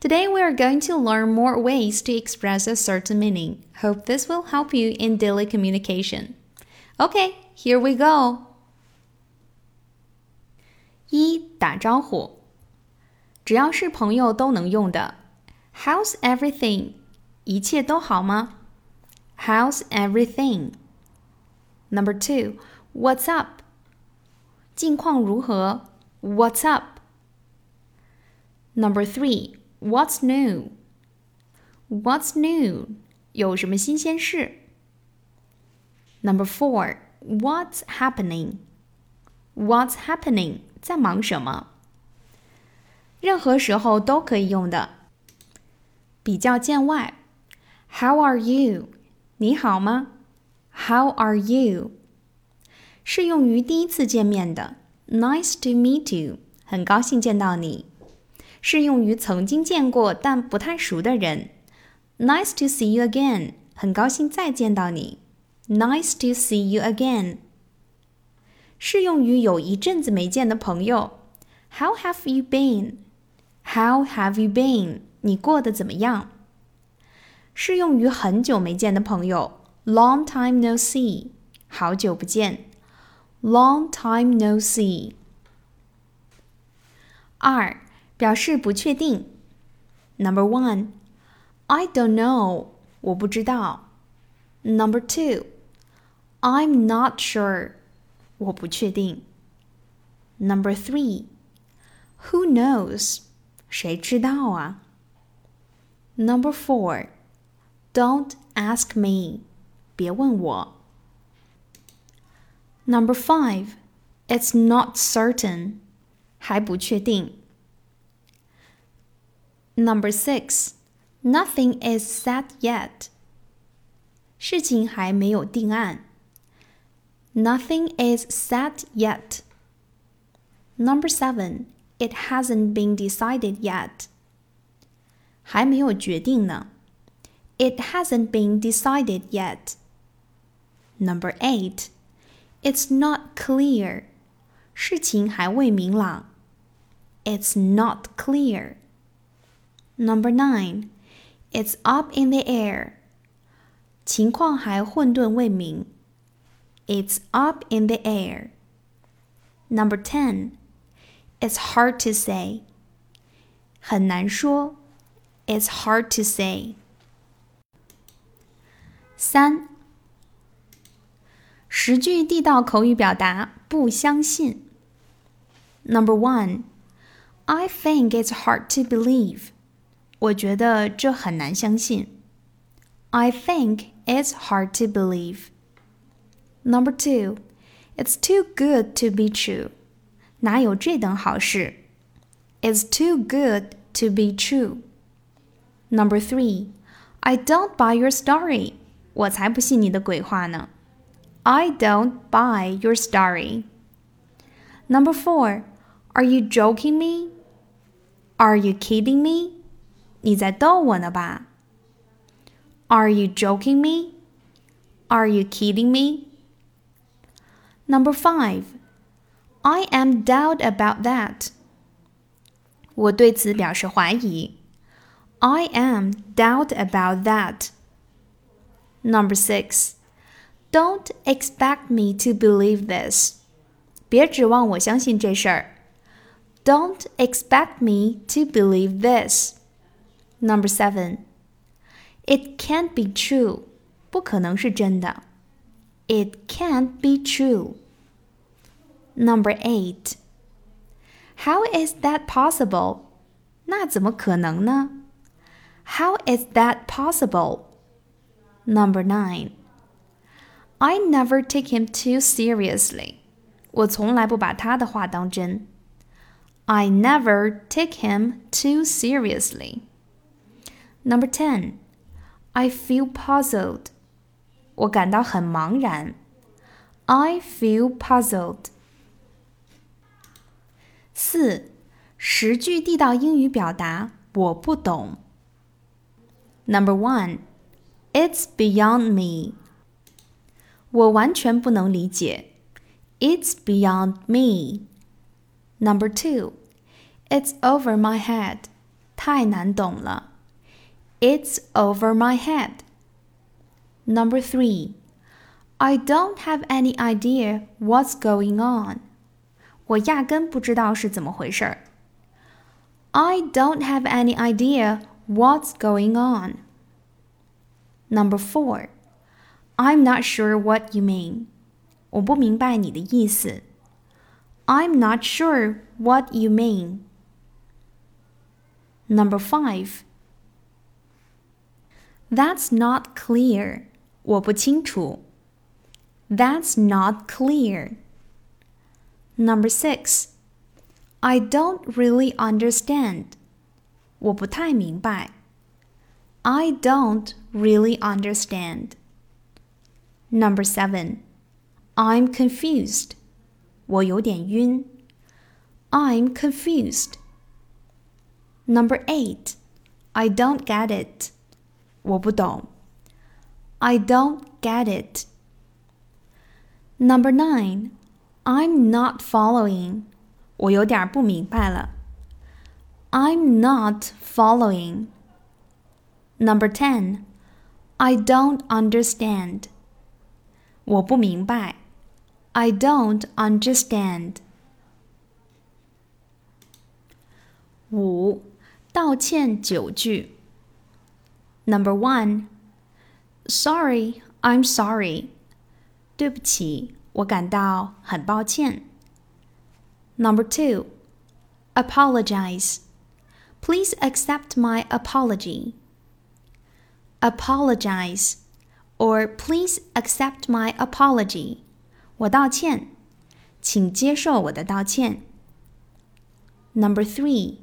Today we are going to learn more ways to express a certain meaning. Hope this will help you in daily communication. Okay, here we go. 一打招呼，只要是朋友都能用的。How's everything？一切都好吗？How's everything? Number two, what's up? 近况如何？What's up? Number three, What's new? What's new? 有什么新鲜事？Number four. What's happening? What's happening? 在忙什么？任何时候都可以用的。比较见外。How are you? 你好吗？How are you? 适用于第一次见面的。Nice to meet you. 很高兴见到你。 适用于曾经见过但不太熟的人。Nice to see you again，很高兴再见到你。Nice to see you again。适用于有一阵子没见的朋友。How have you been？How have you been？你过得怎么样？适用于很久没见的朋友。Long time no see，好久不见。Long time no see。二。 表示不确定。Number one, I don't know，我不知道。Number two, I'm not sure，我不确定。Number three, who knows，谁知道啊？Number four, don't ask me，别问我。Number five, it's not certain，还不确定。 Number six, nothing is set yet. 事情还没有定案。Nothing is set yet. Number seven, it hasn't been decided yet. 还没有决定呢。It hasn't been decided yet. Number eight, it's not clear. 事情还未明朗。It's not clear. Number nine, it's up in the air. 情况还混沌未明。It's up in the air. Number ten, it's hard to say. 很难说。It's hard to say. 三，十句地道口语表达不相信。Number one, I think it's hard to believe. 我觉得这很难相信。I think it's hard to believe. Number two, it's too good to be true. 哪有这等好事？It's too good to be true. Number three, I don't buy your story. 我才不信你的鬼话呢。I don't buy your story. Number four, are you joking me? Are you kidding me? 你在逗我呢吧？Are you joking me? Are you kidding me? Number five, I am doubt about that. 我对此表示怀疑。I am doubt about that. Number six, don't expect me to believe this. 别指望我相信这事儿。Don't expect me to believe this. Number seven, it can't be true. 不可能是真的。It can't be true. Number eight, how is that possible? 那怎么可能呢？How is that possible? Number nine, I never take him too seriously. 我从来不把他的话当真。I never take him too seriously. Number ten, I feel puzzled. 我感到很茫然。I feel puzzled. 四，十句地道英语表达我不懂。Number one, it's beyond me. 我完全不能理解。It's beyond me. Number two, it's over my head. 太难懂了。 It's over my head. Number three, I don't have any idea what's going on. 我压根不知道是怎么回事儿。I don't have any idea what's going on. Number four, I'm not sure what you mean. 我不明白你的意思。I'm not sure what you mean. Number five, that's not clear. 我不清楚。That's not clear. Number six, I don't really understand. 我不太明白。I don't really understand. Number seven, I'm confused. 我有点晕。I'm confused. Number eight, I don't get it. 我不懂。I don't get it. Number nine, I'm not following. 我有点不明白了。I'm not following. Number ten, I don't understand. 我不明白。I don't understand. 五，道歉九句。 Number one, Sorry, I'm sorry. 对不起，我感到很抱歉。Number two, apologize. Please accept my apology. Apologize, or please accept my apology. 我道歉，请接受我的道歉。Number three,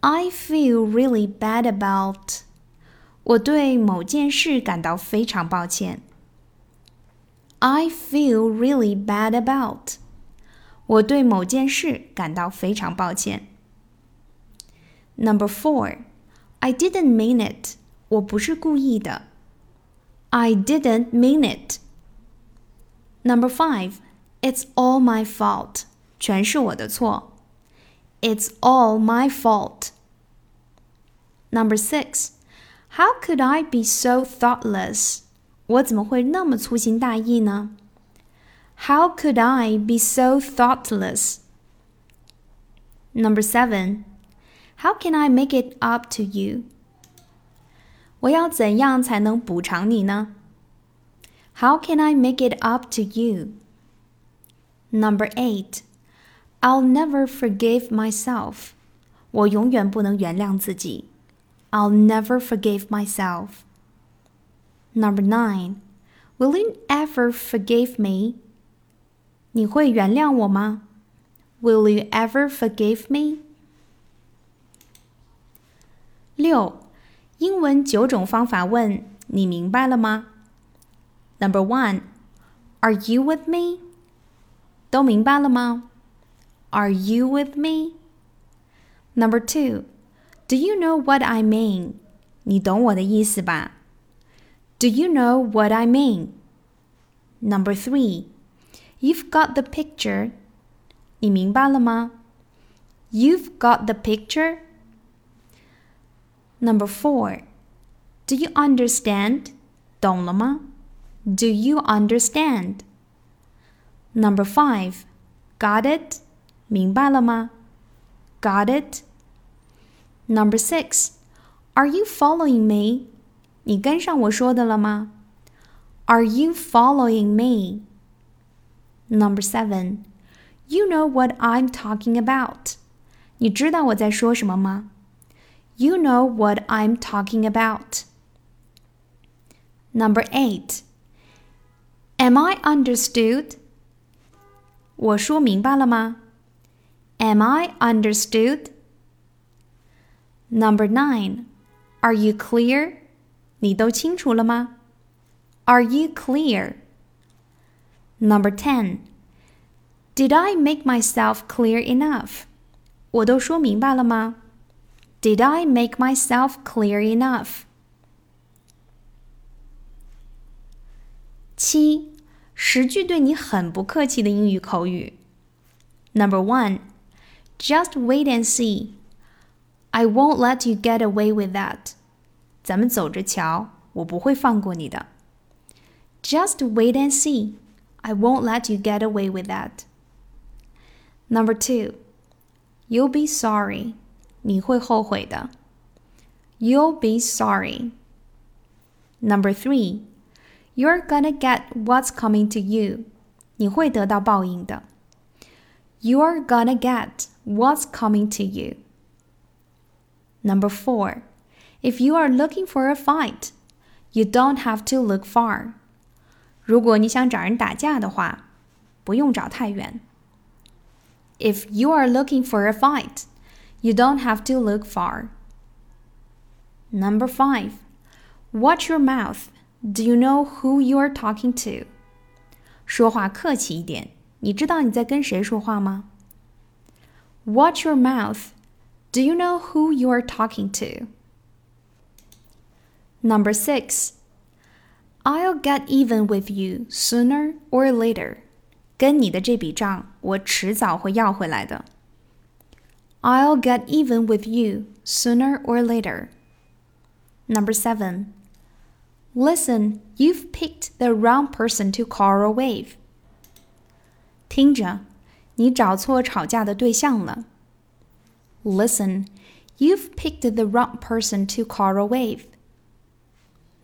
I feel really bad about. 我对某件事感到非常抱歉。I feel really bad about. 我对某件事感到非常抱歉。Number four, I didn't mean it. 我不是故意的。I didn't mean it. Number five, it's all my fault. 全是我的错。It's all my fault. Number six, how could I be so thoughtless? 我怎么会那么粗心大意呢？How could I be so thoughtless? Number seven, how can I make it up to you? 我要怎样才能补偿你呢？How can I make it up to you? Number eight, I'll never forgive myself. 我永远不能原谅自己。 I'll never forgive myself. Number nine, will you ever forgive me? 你会原谅我吗？Will you ever forgive me? 六，英文九种方法问你明白了吗？Number one, Are you with me? 都明白了吗？Are you with me? Number two, Do you know what I mean? 你懂我的意思吧？Do you know what I mean? Number three, You've got the picture. 你明白了吗？You've got the picture. Number four, Do you understand? 懂了吗？Do you understand? Number five, Got it? 明白了吗？Got it? Number six, Are you following me? 你跟上我说的了吗？Are you following me? Number seven, You know what I'm talking about. 你知道我在说什么吗？You know what I'm talking about. Number eight, Am I understood? 我说明白了吗？Am I understood? Number nine, Are you clear？你都清楚了吗？Are you clear? Number ten. Did I make myself clear enough? 我都说明白了吗？Did I make myself clear enough? 七，十句对你很不客气的英语口语。Number one, just wait and see. I won't let you get away with that. 咱们走着瞧，我不会放过你的。Just wait and see. I won't let you get away with that. Number two, you'll be sorry. 你会后悔的。You'll be sorry. Number three, you're gonna get what's coming to you. 你会得到报应的。You're gonna get what's coming to you. Number four, if you are looking for a fight, you don't have to look far. 如果你想找人打架的话，不用找太远。If you are looking for a fight, you don't have to look far. Number five, watch your mouth. Do you know who you are talking to? 说话客气一点，你知道你在跟谁说话吗？Watch your mouth. Do you know who you are talking to? Number six. I'll get even with you sooner or later. 跟你的这笔账，我迟早会要回来的。I'll get even with you sooner or later. Number seven. Listen, you've picked the wrong person to quarrel with. 听着，你找错吵架的对象了。 Listen, you've picked the wrong person to quarrel with.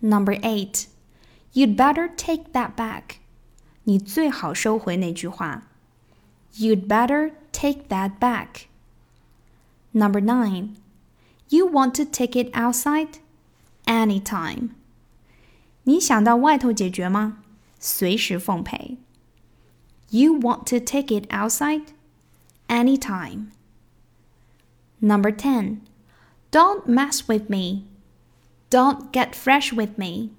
Number eight, you'd better take that back. 你最好收回那句话。You'd better take that back. Number nine, you want to take it outside? Anytime. 你想到外头解决吗？随时奉陪。You want to take it outside? Anytime. Number 10. Don't mess with me. Don't get fresh with me.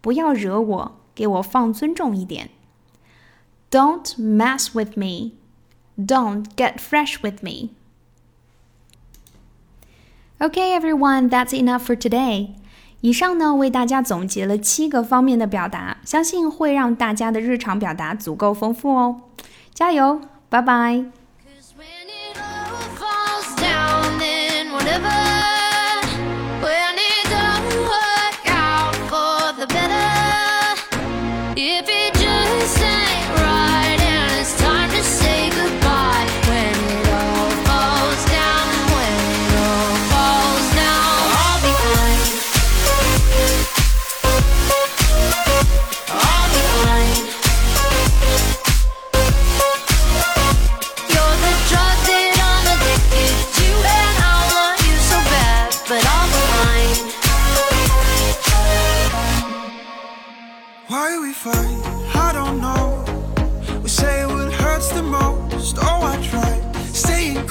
不要惹我，给我放尊重一点。Don't mess with me. Don't get fresh with me. Okay, everyone, that's enough for today. 以上呢，为大家总结了七个方面的表达，相信会让大家的日常表达足够丰富哦。加油，拜拜。 The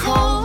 cold,